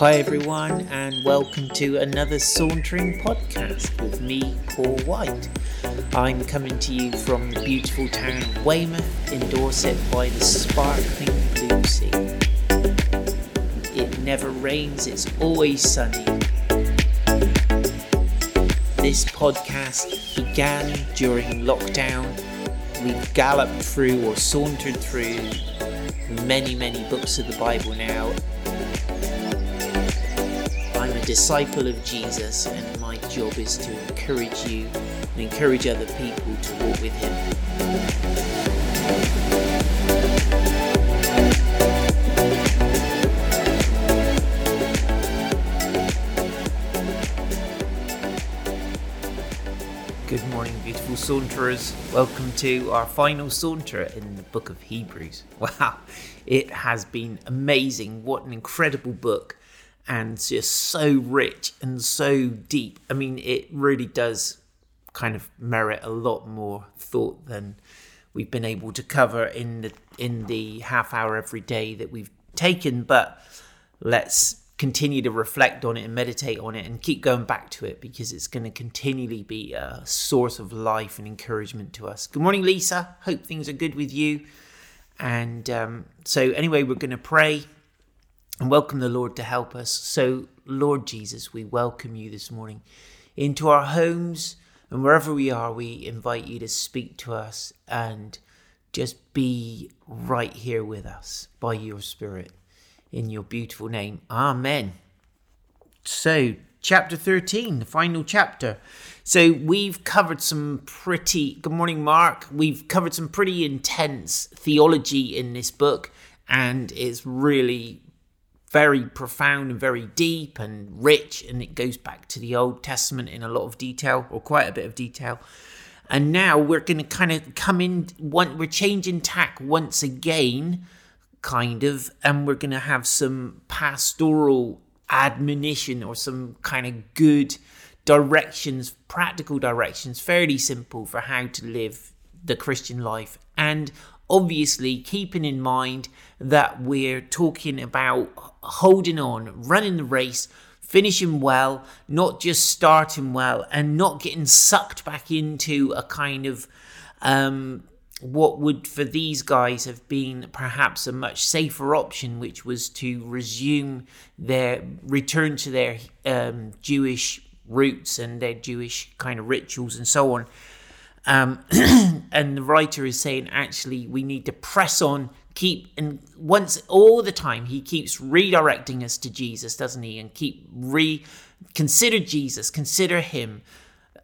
Hi, everyone, and welcome to another Sauntering podcast with me, Paul White. I'm coming to you from the beautiful town of Weymouth in Dorset by the sparkling blue sea. It never rains, it's always sunny. This podcast began during lockdown. We've galloped through or sauntered through many, many books of the Bible now. Disciple of Jesus, and my job is to encourage you and encourage other people to walk with Him. Good morning, beautiful saunterers. Welcome to our final saunter in the book of Hebrews. Wow, it has been amazing. What an incredible book, and just so rich and so deep. I mean, it really does kind of merit a lot more thought than we've been able to cover in the in the half hour every day that we've taken. But let's continue to reflect on it and meditate on it and keep going back to it because it's going to continually be a source of life and encouragement to us. Good morning, Lisa. Hope things are good with you. And um, so, anyway, we're going to pray and welcome the Lord to help us. So, Lord Jesus, we welcome you this morning into our homes and wherever we are, we invite you to speak to us and just be right here with us by your Spirit in your beautiful name. Amen. So, chapter 13, the final chapter. So, we've covered some pretty, good morning, Mark. We've covered some pretty intense theology in this book, and it's really very profound and very deep and rich, and it goes back to the Old Testament in a lot of detail, or quite a bit of detail. And now we're going to kind of come in, one, we're changing tack once again kind of, and we're going to have some pastoral admonition or some kind of good directions, practical directions, fairly simple for how to live the Christian life. And obviously, keeping in mind that we're talking about holding on, running the race, finishing well, not just starting well, and not getting sucked back into a kind of um, what would for these guys have been perhaps a much safer option, which was to resume their return to their um, Jewish roots and their Jewish kind of rituals and so on. Um, and the writer is saying, actually, we need to press on, keep, and once all the time, he keeps redirecting us to Jesus, doesn't he? And keep re consider Jesus, consider him,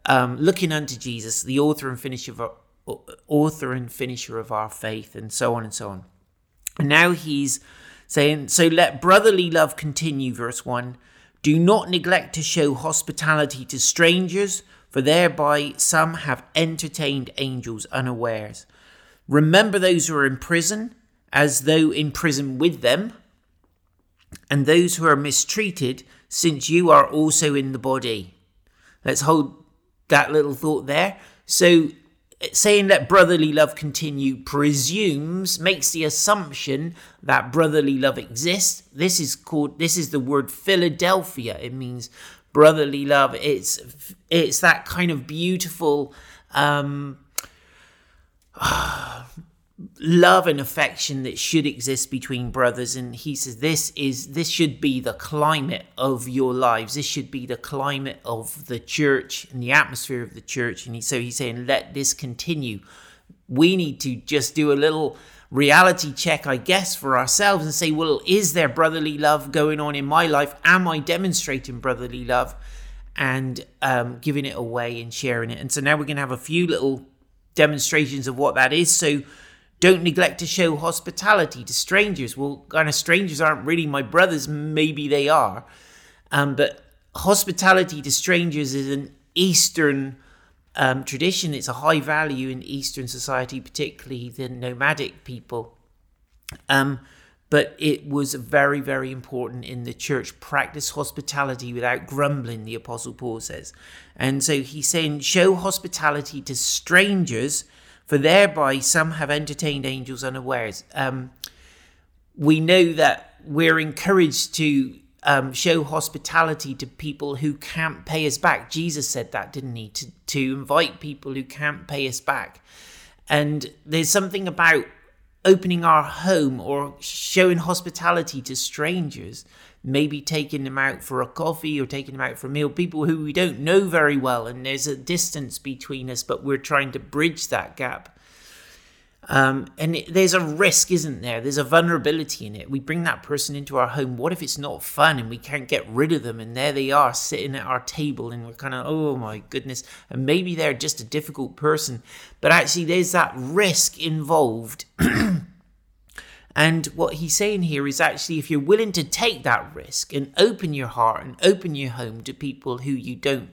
um, looking unto Jesus, the author and finisher of our author and finisher of our faith, and so on and so on. And now he's saying, So let brotherly love continue, verse 1. Do not neglect to show hospitality to strangers, for thereby some have entertained angels unawares. Remember those who are in prison, as though in prison with them, and those who are mistreated, since you are also in the body. Let's hold that little thought there. So saying that brotherly love continue presumes makes the assumption that brotherly love exists this is called this is the word philadelphia it means brotherly love. It's it's that kind of beautiful um love and affection that should exist between brothers. And he says this is this should be the climate of your lives. This should be the climate of the church and the atmosphere of the church. And he, so he's saying let this continue. We need to just do a little reality check i guess for ourselves and say well is there brotherly love going on in my life am i demonstrating brotherly love and um, giving it away and sharing it and so now we're going to have a few little demonstrations of what that is so don't neglect to show hospitality to strangers. Well, kind of strangers aren't really my brothers. Maybe they are. Um, but hospitality to strangers is an Eastern um, tradition. It's a high value in Eastern society, particularly the nomadic people. Um, but it was very, very important in the church. Practice hospitality without grumbling, the Apostle Paul says. And so he's saying, show hospitality to strangers for thereby some have entertained angels unawares. Um, we know that we're encouraged to um, show hospitality to people who can't pay us back. Jesus said that, didn't he? To, to invite people who can't pay us back. And there's something about opening our home or showing hospitality to strangers, maybe taking them out for a coffee or taking them out for a meal, people who we don't know very well, and there's a distance between us, but we're trying to bridge that gap. Um, and it, there's a risk, isn't there? There's a vulnerability in it. We bring that person into our home. What if it's not fun and we can't get rid of them? And there they are sitting at our table, and we're kind of, oh my goodness. And maybe they're just a difficult person, but actually, there's that risk involved. and what he's saying here is actually, if you're willing to take that risk and open your heart and open your home to people who you don't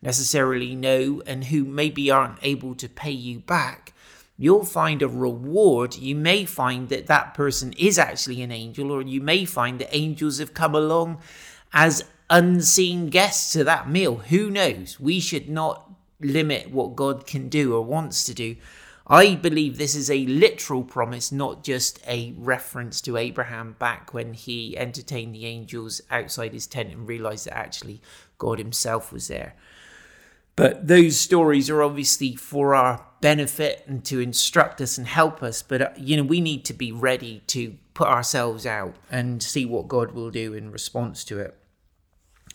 necessarily know and who maybe aren't able to pay you back you'll find a reward. You may find that that person is actually an angel, or you may find that angels have come along as unseen guests to that meal. Who knows? We should not limit what God can do or wants to do. I believe this is a literal promise, not just a reference to Abraham back when he entertained the angels outside his tent and realized that actually God himself was there. But those stories are obviously for our benefit and to instruct us and help us. But, uh, you know, we need to be ready to put ourselves out and see what God will do in response to it.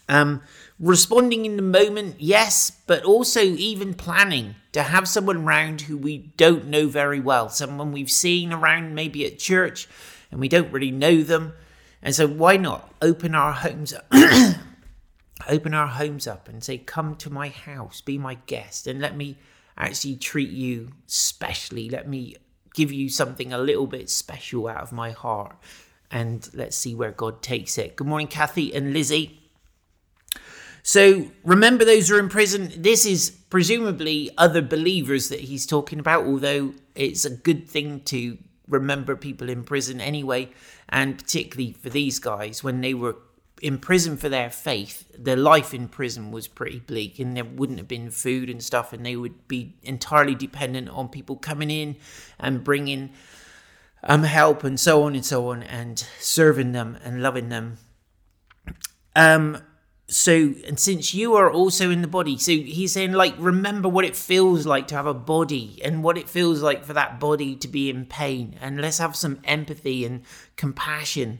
Um, responding in the moment, yes, but also even planning to have someone around who we don't know very well, someone we've seen around maybe at church and we don't really know them. And so, why not open our homes open our homes up and say, Come to my house, be my guest, and let me actually treat you specially. Let me give you something a little bit special out of my heart. And let's see where God takes it. Good morning, Kathy and Lizzie. So remember those who are in prison. This is presumably other believers that he's talking about, although it's a good thing to remember people in prison anyway, and particularly for these guys when they were in prison for their faith, their life in prison was pretty bleak, and there wouldn't have been food and stuff, and they would be entirely dependent on people coming in and bringing um help and so on and so on, and serving them and loving them. Um, so and since you are also in the body, so he's saying like remember what it feels like to have a body and what it feels like for that body to be in pain, and let's have some empathy and compassion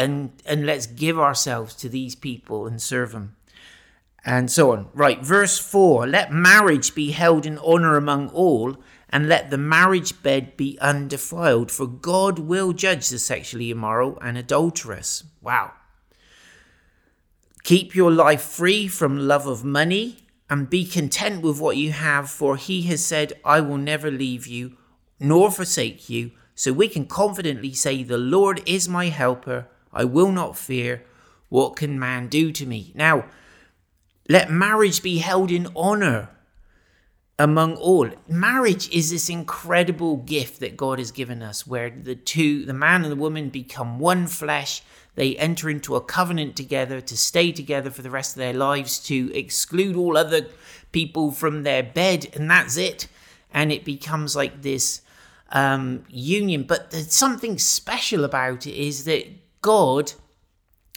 and and let's give ourselves to these people and serve them and so on. Right verse 4 let marriage be held in honor among all and let the marriage bed be undefiled for god will judge the sexually immoral and adulterous. Wow. Keep your life free from love of money and be content with what you have for he has said i will never leave you nor forsake you so we can confidently say the lord is my helper I will not fear. What can man do to me? Now, let marriage be held in honor among all. Marriage is this incredible gift that God has given us where the two, the man and the woman, become one flesh. They enter into a covenant together to stay together for the rest of their lives, to exclude all other people from their bed, and that's it. And it becomes like this um, union. But there's something special about it is that God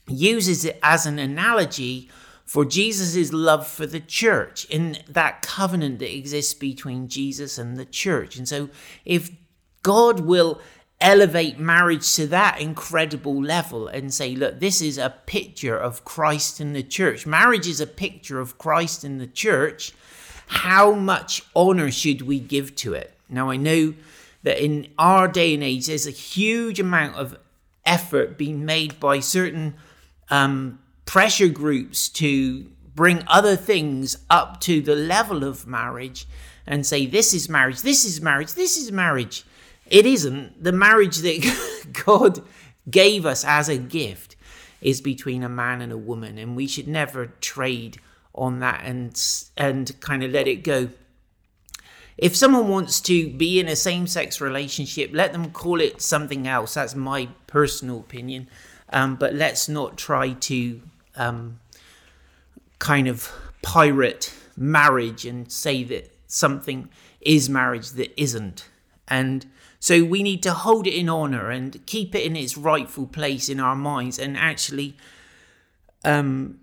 uses it as an analogy for Jesus' love for the church in that covenant that exists between Jesus and the church. And so, if God will elevate marriage to that incredible level and say, look, this is a picture of Christ in the church, marriage is a picture of Christ in the church, how much honor should we give to it? Now, I know that in our day and age, there's a huge amount of effort being made by certain um, pressure groups to bring other things up to the level of marriage and say, this is marriage, this is marriage, this is marriage. It isn't. The marriage that God gave us as a gift is between a man and a woman, and we should never trade on that and and kind of let it go. If someone wants to be in a same sex relationship, let them call it something else. That's my personal opinion. Um, but let's not try to um, kind of pirate marriage and say that something is marriage that isn't. And so we need to hold it in honor and keep it in its rightful place in our minds and actually um,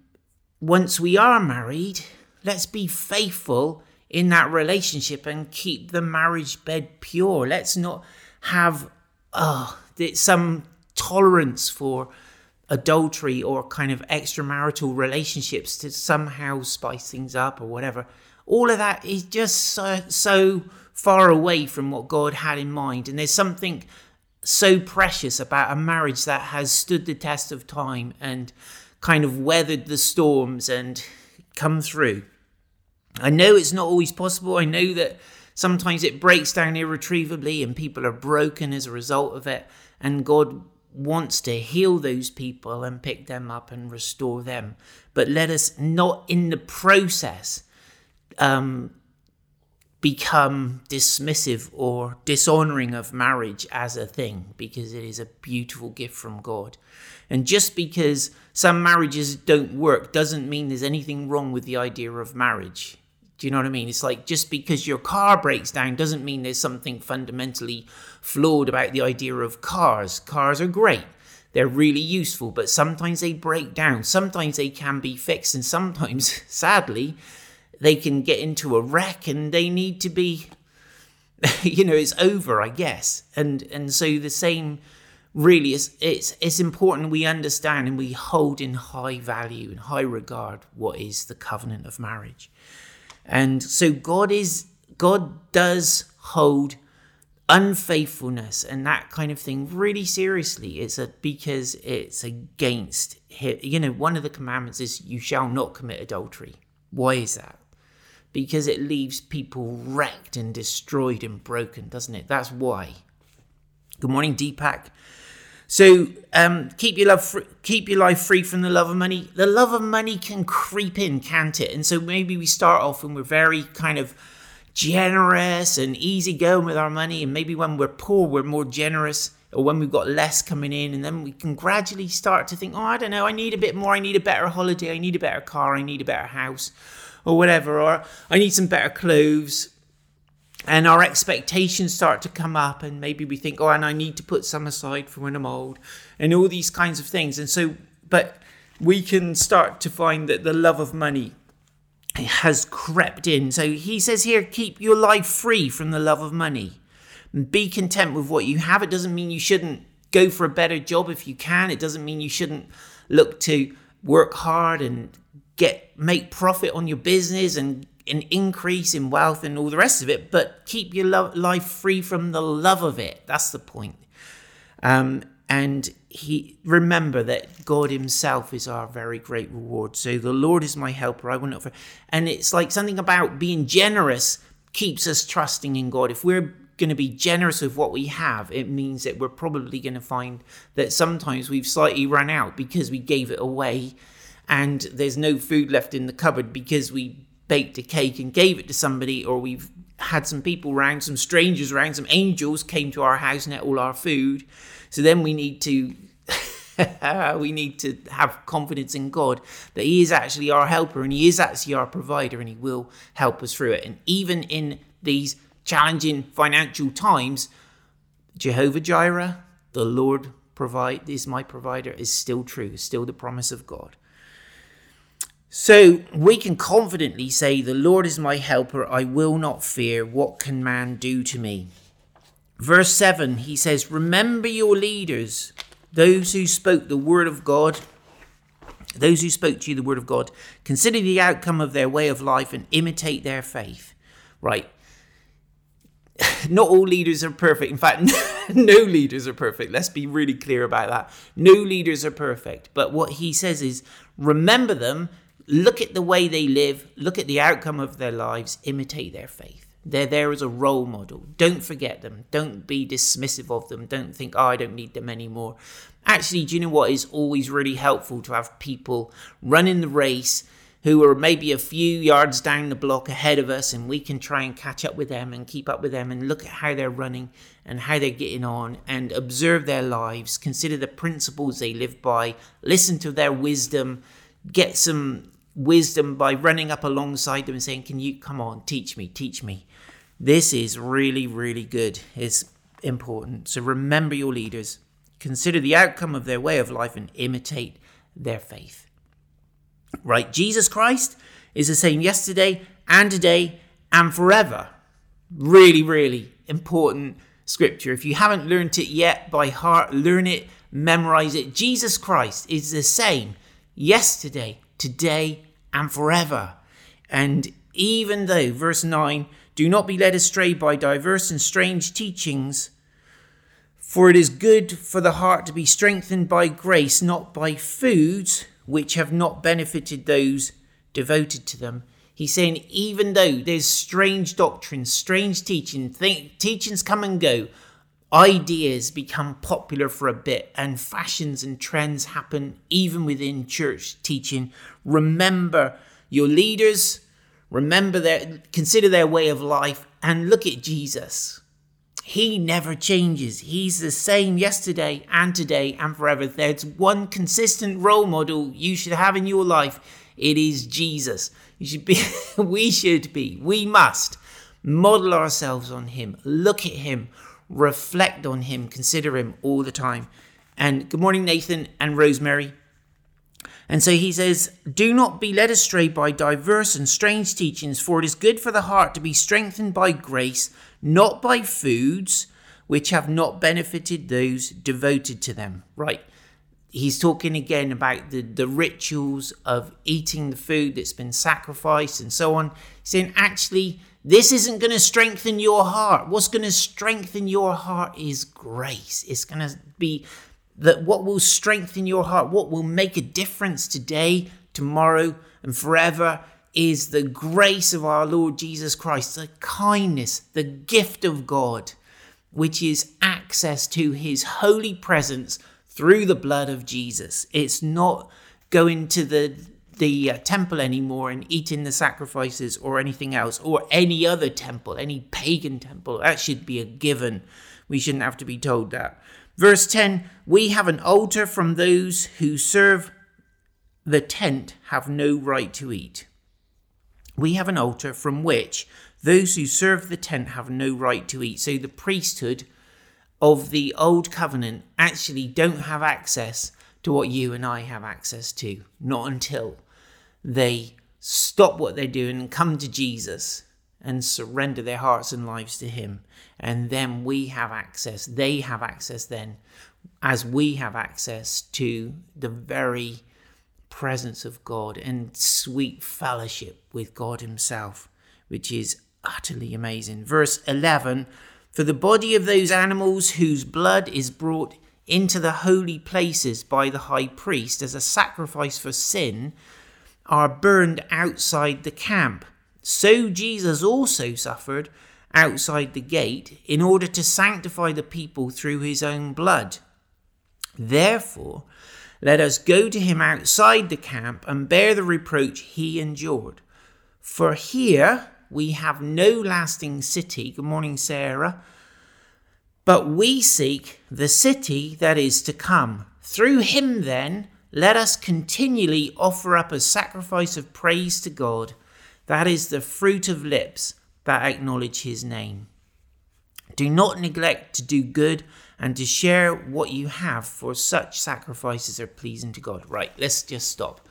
once we are married, let's be faithful in that relationship and keep the marriage bed pure. Let's not have uh, some tolerance for adultery or kind of extramarital relationships to somehow spice things up or whatever. All of that is just so, so far away from what God had in mind. And there's something so precious about a marriage that has stood the test of time and kind of weathered the storms and come through. I know it's not always possible. I know that sometimes it breaks down irretrievably and people are broken as a result of it. And God wants to heal those people and pick them up and restore them. But let us not in the process um, become dismissive or dishonoring of marriage as a thing because it is a beautiful gift from God. And just because some marriages don't work doesn't mean there's anything wrong with the idea of marriage. Do you know what I mean? It's like just because your car breaks down doesn't mean there's something fundamentally flawed about the idea of cars. Cars are great. They're really useful, but sometimes they break down. Sometimes they can be fixed, and sometimes, sadly, they can get into a wreck and they need to be you know, it's over, I guess. And and so the same really is it's it's important we understand and we hold in high value and high regard what is the covenant of marriage. And so God is God does hold unfaithfulness and that kind of thing really seriously. It's a, because it's against you know one of the commandments is you shall not commit adultery. Why is that? Because it leaves people wrecked and destroyed and broken, doesn't it? That's why. Good morning, Deepak. So um, keep your love, free, keep your life free from the love of money. The love of money can creep in, can't it? And so maybe we start off and we're very kind of generous and easygoing with our money, and maybe when we're poor, we're more generous, or when we've got less coming in, and then we can gradually start to think, oh, I don't know, I need a bit more. I need a better holiday. I need a better car. I need a better house, or whatever. Or I need some better clothes and our expectations start to come up and maybe we think oh and i need to put some aside for when i'm old and all these kinds of things. And so but we can start to find that the love of money has crept in. So he says here keep your life free from the love of money. Be content with what you have. It doesn't mean you shouldn't go for a better job if you can. It doesn't mean you shouldn't look to work hard and get make profit on your business and an increase in wealth and all the rest of it, but keep your lo- life free from the love of it. That's the point. Um, and he remember that God Himself is our very great reward. So the Lord is my helper. I will not. And it's like something about being generous keeps us trusting in God. If we're going to be generous with what we have, it means that we're probably going to find that sometimes we've slightly run out because we gave it away, and there's no food left in the cupboard because we baked a cake and gave it to somebody, or we've had some people around, some strangers around, some angels came to our house and ate all our food. So then we need to we need to have confidence in God that He is actually our helper and He is actually our provider and He will help us through it. And even in these challenging financial times, Jehovah Jireh, the Lord provide is my provider, is still true, still the promise of God. So we can confidently say, The Lord is my helper, I will not fear. What can man do to me? Verse 7, he says, Remember your leaders, those who spoke the word of God, those who spoke to you the word of God. Consider the outcome of their way of life and imitate their faith. Right. Not all leaders are perfect. In fact, no leaders are perfect. Let's be really clear about that. No leaders are perfect. But what he says is remember them look at the way they live, look at the outcome of their lives, imitate their faith. They're there as a role model. Don't forget them. Don't be dismissive of them. Don't think, oh, I don't need them anymore. Actually, do you know what is always really helpful to have people running the race who are maybe a few yards down the block ahead of us and we can try and catch up with them and keep up with them and look at how they're running and how they're getting on and observe their lives, consider the principles they live by, listen to their wisdom, get some wisdom by running up alongside them and saying, Can you come on, teach me, teach me? This is really, really good. It's important. So remember your leaders, consider the outcome of their way of life, and imitate their faith. Right? Jesus Christ is the same yesterday and today and forever. Really, really important scripture. If you haven't learned it yet by heart, learn it, memorize it. Jesus Christ is the same yesterday, today, and forever. And even though, verse 9, do not be led astray by diverse and strange teachings, for it is good for the heart to be strengthened by grace, not by foods which have not benefited those devoted to them. He's saying, even though there's strange doctrines, strange teaching, th- teachings come and go, ideas become popular for a bit, and fashions and trends happen even within church teaching. Remember your leaders, remember their, consider their way of life, and look at Jesus. He never changes. He's the same yesterday and today and forever. There's one consistent role model you should have in your life. It is Jesus. You should be we should be. We must model ourselves on him. Look at him. Reflect on him. Consider him all the time. And good morning Nathan and Rosemary. And so he says, Do not be led astray by diverse and strange teachings, for it is good for the heart to be strengthened by grace, not by foods which have not benefited those devoted to them. Right. He's talking again about the, the rituals of eating the food that's been sacrificed and so on. He's saying, actually, this isn't going to strengthen your heart. What's going to strengthen your heart is grace. It's going to be that what will strengthen your heart, what will make a difference today, tomorrow, and forever is the grace of our Lord Jesus Christ, the kindness, the gift of God, which is access to his holy presence through the blood of Jesus. It's not going to the the uh, temple anymore and eating the sacrifices or anything else or any other temple, any pagan temple. That should be a given. We shouldn't have to be told that. Verse 10 We have an altar from those who serve the tent have no right to eat. We have an altar from which those who serve the tent have no right to eat. So the priesthood of the old covenant actually don't have access to what you and I have access to, not until they stop what they're doing and come to Jesus and surrender their hearts and lives to Him. And then we have access, they have access then, as we have access to the very presence of God and sweet fellowship with God Himself, which is utterly amazing. Verse 11 For the body of those animals whose blood is brought into the holy places by the high priest as a sacrifice for sin are burned outside the camp so Jesus also suffered outside the gate in order to sanctify the people through his own blood. Therefore, let us go to him outside the camp and bear the reproach he endured. For here we have no lasting city. Good morning, Sarah. But we seek the city that is to come. Through him, then, let us continually offer up a sacrifice of praise to God that is the fruit of lips that acknowledge his name. Do not neglect to do good and to share what you have, for such sacrifices are pleasing to God. Right, let's just stop.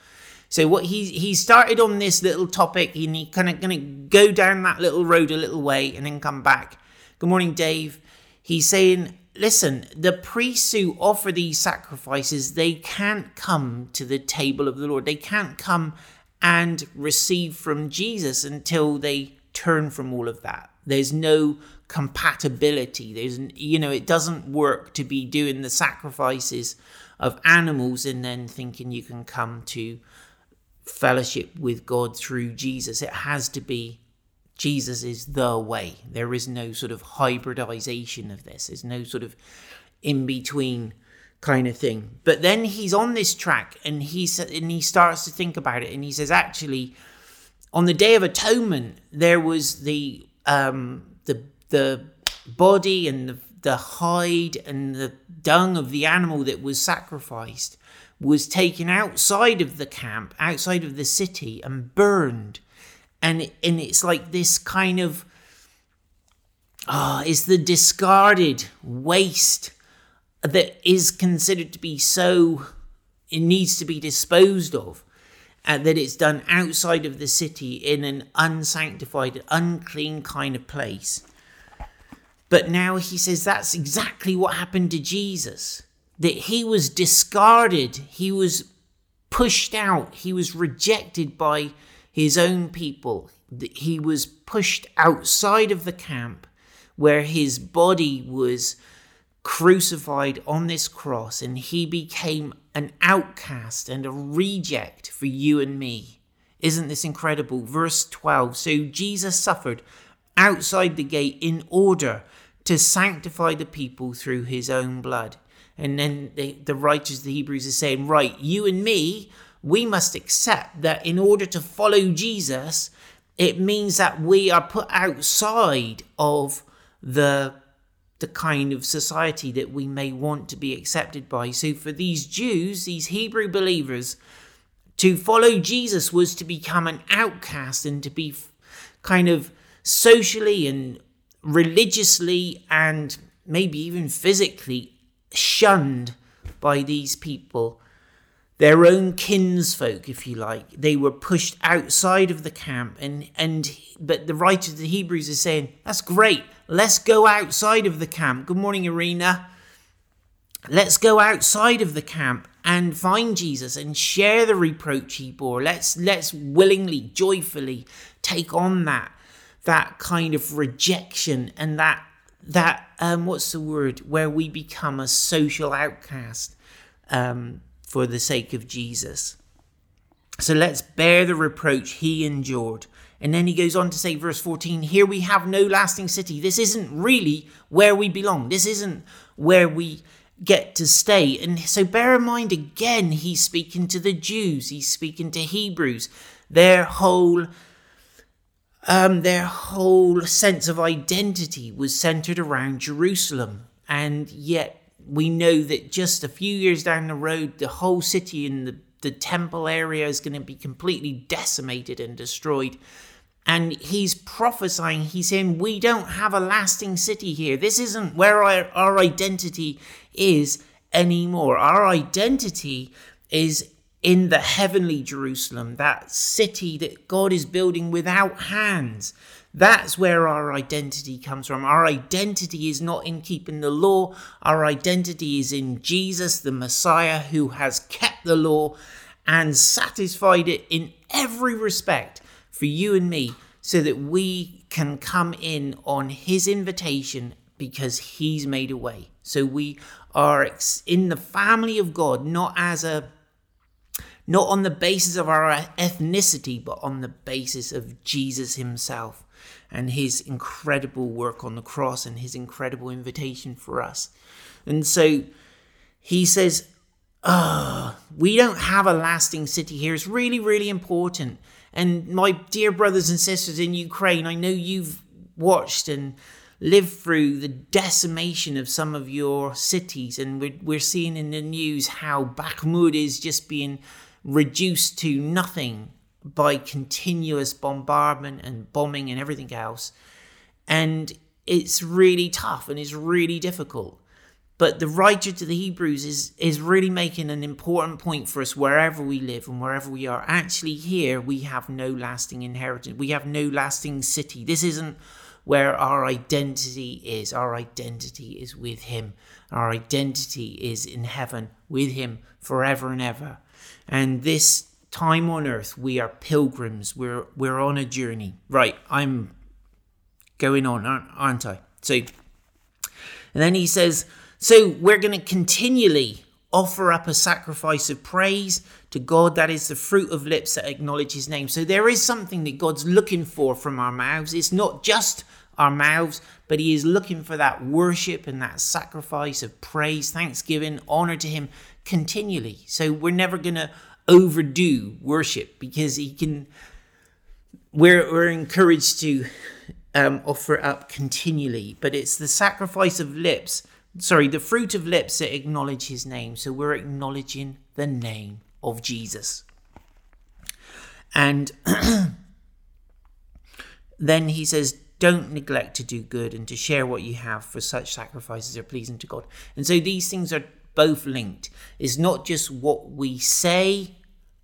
So what he he started on this little topic, and he kind of going to go down that little road a little way and then come back. Good morning, Dave. He's saying, listen, the priests who offer these sacrifices, they can't come to the table of the Lord. They can't come and receive from Jesus until they turn from all of that. There's no compatibility. There's, you know, it doesn't work to be doing the sacrifices of animals and then thinking you can come to fellowship with God through Jesus. It has to be Jesus is the way. There is no sort of hybridization of this. There's no sort of in between kind of thing. But then he's on this track and he's and he starts to think about it and he says actually on the day of atonement there was the um the the body and the, the hide and the dung of the animal that was sacrificed was taken outside of the camp, outside of the city and burned. And and it's like this kind of ah, is the discarded waste that is considered to be so it needs to be disposed of uh, that it's done outside of the city in an unsanctified, unclean kind of place. But now he says that's exactly what happened to Jesus. That he was discarded, he was pushed out, he was rejected by his own people. He was pushed outside of the camp where his body was crucified on this cross and he became an outcast and a reject for you and me. Isn't this incredible? Verse 12 So Jesus suffered outside the gate in order to sanctify the people through his own blood. And then they, the righteous, the Hebrews, are saying, Right, you and me, we must accept that in order to follow Jesus, it means that we are put outside of the the kind of society that we may want to be accepted by. So for these Jews, these Hebrew believers, to follow Jesus was to become an outcast and to be kind of socially and religiously and maybe even physically shunned by these people their own kinsfolk, if you like. They were pushed outside of the camp, and and but the writer of the Hebrews is saying that's great. Let's go outside of the camp. Good morning, Arena. Let's go outside of the camp and find Jesus and share the reproach he bore. Let's let's willingly, joyfully take on that that kind of rejection and that that um what's the word where we become a social outcast. Um, for the sake of Jesus. So let's bear the reproach he endured. And then he goes on to say, verse 14, here we have no lasting city. This isn't really where we belong. This isn't where we get to stay. And so bear in mind again, he's speaking to the Jews, he's speaking to Hebrews. Their whole um, their whole sense of identity was centered around Jerusalem. And yet we know that just a few years down the road, the whole city and the, the temple area is going to be completely decimated and destroyed. And he's prophesying, he's saying, We don't have a lasting city here. This isn't where our, our identity is anymore. Our identity is in the heavenly Jerusalem, that city that God is building without hands. That's where our identity comes from. Our identity is not in keeping the law, our identity is in Jesus, the Messiah, who has kept the law and satisfied it in every respect for you and me, so that we can come in on his invitation because he's made a way. So we are in the family of God, not as a not on the basis of our ethnicity, but on the basis of Jesus himself and his incredible work on the cross and his incredible invitation for us. And so he says, Oh, we don't have a lasting city here. It's really, really important. And my dear brothers and sisters in Ukraine, I know you've watched and lived through the decimation of some of your cities, and we're, we're seeing in the news how Bakhmut is just being reduced to nothing by continuous bombardment and bombing and everything else. And it's really tough and it's really difficult. But the writer to the Hebrews is, is really making an important point for us wherever we live and wherever we are. Actually, here we have no lasting inheritance, we have no lasting city. This isn't where our identity is. Our identity is with Him, our identity is in heaven with Him forever and ever. And this time on earth we are pilgrims. We're we're on a journey. Right i'm going on aren't i? So and then he says so we're going to continually offer up a sacrifice of praise to god. That is the fruit of lips that acknowledge his name. So there is something that god's looking for from our mouths. It's not just our mouths but he is looking for that worship and that sacrifice of praise thanksgiving honor to him continually. So we're never going to overdo worship because he can we're, we're encouraged to um, offer up continually but it's the sacrifice of lips sorry the fruit of lips that acknowledge his name. So we're acknowledging the name of jesus. And then he says don't neglect to do good and to share what you have for such sacrifices are pleasing to god. And so these things are both linked. It's not just what we say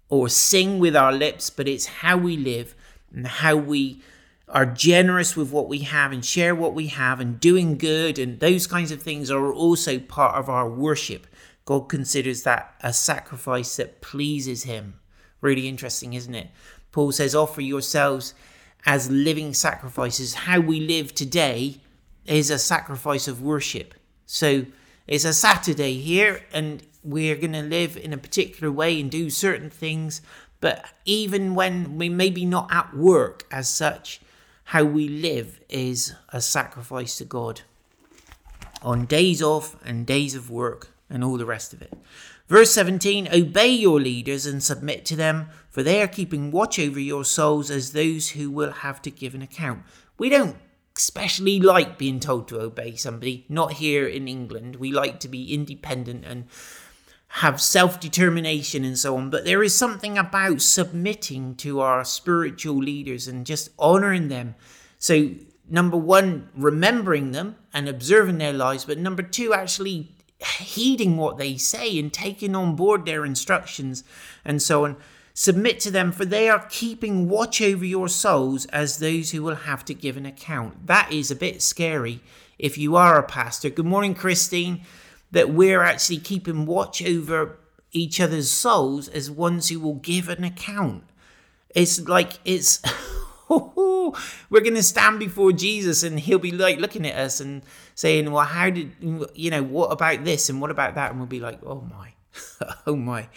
or sing with our lips, but it's how we live and how we are generous with what we have and share what we have and doing good and those kinds of things are also part of our worship. God considers that a sacrifice that pleases Him. Really interesting, isn't it? Paul says, offer yourselves as living sacrifices. How we live today is a sacrifice of worship. So it's a Saturday here, and we're going to live in a particular way and do certain things. But even when we maybe not at work as such, how we live is a sacrifice to God on days off and days of work and all the rest of it. Verse 17 Obey your leaders and submit to them, for they are keeping watch over your souls as those who will have to give an account. We don't especially like being told to obey somebody, not here in England. We like to be independent and have self determination and so on. But there is something about submitting to our spiritual leaders and just honoring them. So, number one, remembering them and observing their lives, but number two, actually heeding what they say and taking on board their instructions and so on. Submit to them, for they are keeping watch over your souls as those who will have to give an account. That is a bit scary if you are a pastor. Good morning, Christine. That we're actually keeping watch over each other's souls as ones who will give an account. It's like it's we're going to stand before Jesus and he'll be like looking at us and saying, Well, how did, you know, what about this and what about that? And we'll be like, Oh my, oh my.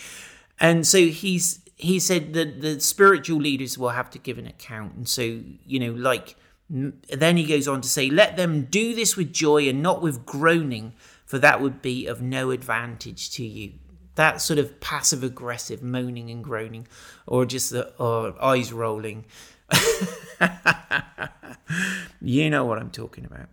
And so he's, he said that the spiritual leaders will have to give an account. And so, you know, like, then he goes on to say, Let them do this with joy and not with groaning, for that would be of no advantage to you that sort of passive aggressive moaning and groaning or just the or eyes rolling you know what I'm talking about.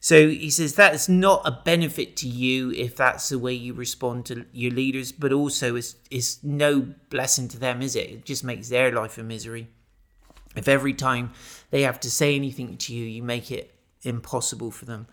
So he says that's not a benefit to you if that's the way you respond to your leaders, but also is is no blessing to them, is it? It just makes their life a misery. If every time they have to say anything to you, you make it impossible for them.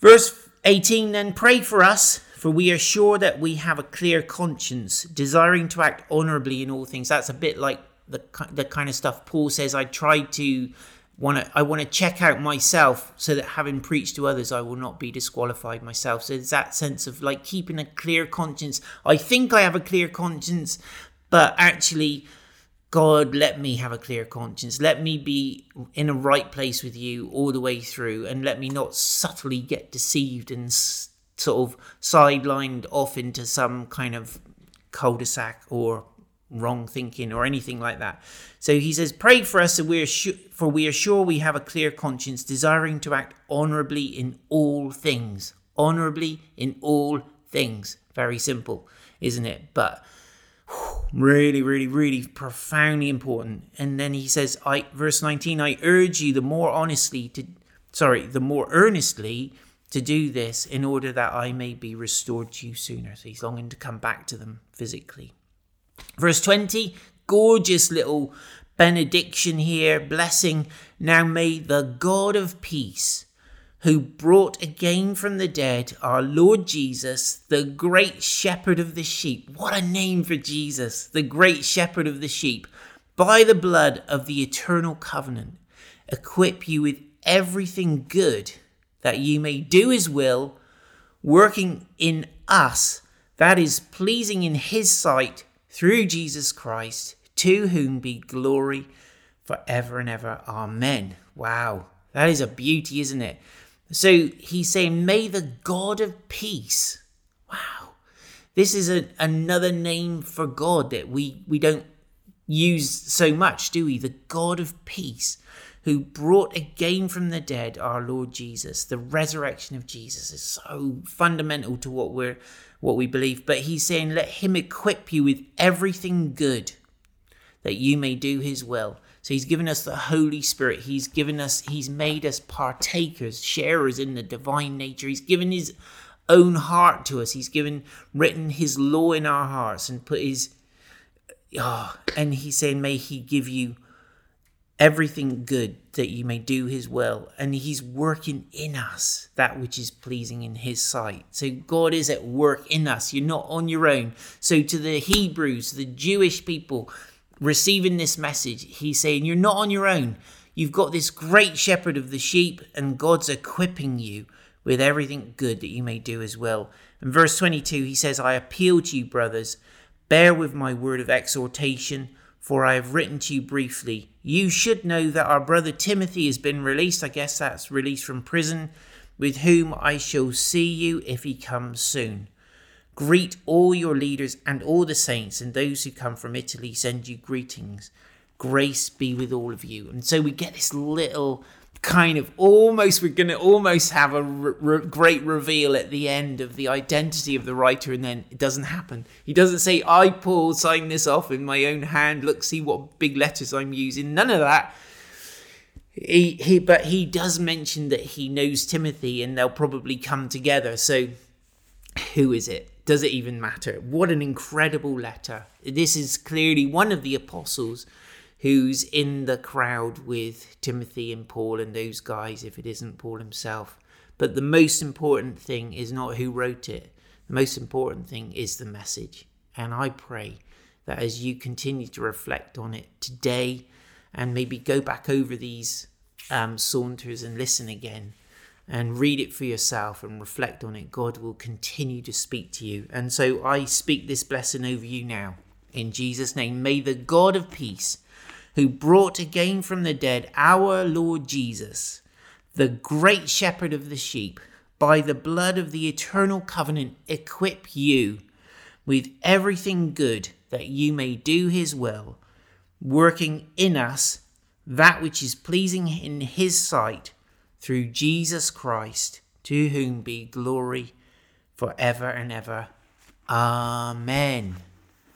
Verse 18 then pray for us, for we are sure that we have a clear conscience, desiring to act honorably in all things. That's a bit like the the kind of stuff Paul says I try to want to I want to check out myself so that having preached to others I will not be disqualified myself. So it's that sense of like keeping a clear conscience. I think I have a clear conscience, but actually God, let me have a clear conscience. Let me be in a right place with you all the way through, and let me not subtly get deceived and sort of sidelined off into some kind of cul-de-sac or wrong thinking or anything like that. So he says, Pray for us, we for we are sure we have a clear conscience, desiring to act honorably in all things. Honorably in all things. Very simple, isn't it? But really, really, really profoundly important. And then he says, I verse 19, I urge you the more honestly to sorry, the more earnestly to do this in order that I may be restored to you sooner. So he's longing to come back to them physically. Verse 20, gorgeous little benediction here, blessing. Now may the God of peace, who brought again from the dead our Lord Jesus, the great shepherd of the sheep. What a name for Jesus, the great shepherd of the sheep, by the blood of the eternal covenant, equip you with everything good that you may do his will, working in us that is pleasing in his sight through Jesus Christ, to whom be glory forever and ever. Amen. Wow, that is a beauty, isn't it? So he's saying, May the God of peace. Wow. This is a, another name for God that we, we don't use so much, do we? The God of peace, who brought again from the dead our Lord Jesus. The resurrection of Jesus is so fundamental to what we're what we believe, but he's saying, Let him equip you with everything good that you may do his will. So he's given us the Holy Spirit. He's given us, he's made us partakers, sharers in the divine nature. He's given his own heart to us. He's given, written his law in our hearts and put his, oh, and he's saying, may he give you everything good that you may do his will and he's working in us that which is pleasing in his sight so god is at work in us you're not on your own so to the hebrews the jewish people receiving this message he's saying you're not on your own you've got this great shepherd of the sheep and god's equipping you with everything good that you may do as well in verse 22 he says i appeal to you brothers bear with my word of exhortation for I have written to you briefly. You should know that our brother Timothy has been released. I guess that's released from prison, with whom I shall see you if he comes soon. Greet all your leaders and all the saints, and those who come from Italy send you greetings. Grace be with all of you. And so we get this little kind of almost we're going to almost have a re- re- great reveal at the end of the identity of the writer and then it doesn't happen. He doesn't say i paul sign this off in my own hand. Look see what big letters i'm using. None of that. He, he but he does mention that he knows timothy and they'll probably come together. So who is it does it even matter what an incredible letter this is clearly one of the apostles who's in the crowd with Timothy and Paul and those guys if it isn't Paul himself. But the most important thing is not who wrote it, the most important thing is the message. And I pray that as you continue to reflect on it today and maybe go back over these um, saunters and listen again and read it for yourself and reflect on it, God will continue to speak to you. And so I speak this blessing over you now. In Jesus' name, may the God of peace who brought again from the dead our Lord Jesus, the great shepherd of the sheep, by the blood of the eternal covenant, equip you with everything good that you may do his will, working in us that which is pleasing in his sight through Jesus Christ, to whom be glory for ever and ever. Amen.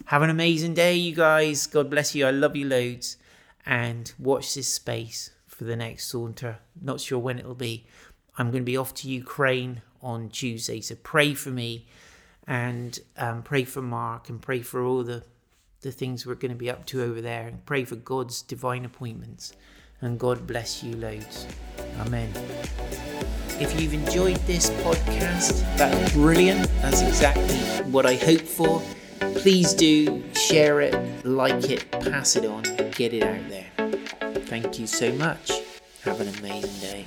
Have an amazing day, you guys. God bless you. I love you loads and watch this space for the next saunter. Not sure when it'll be. I'm going to be off to Ukraine on Tuesday, so pray for me and um, pray for Mark and pray for all the the things we're going to be up to over there and pray for God's divine appointments. And God bless you loads. Amen. If you've enjoyed this podcast, that's brilliant. That's exactly what I hope for. Please do share it, like it, pass it on, get it out there. Thank you so much. Have an amazing day.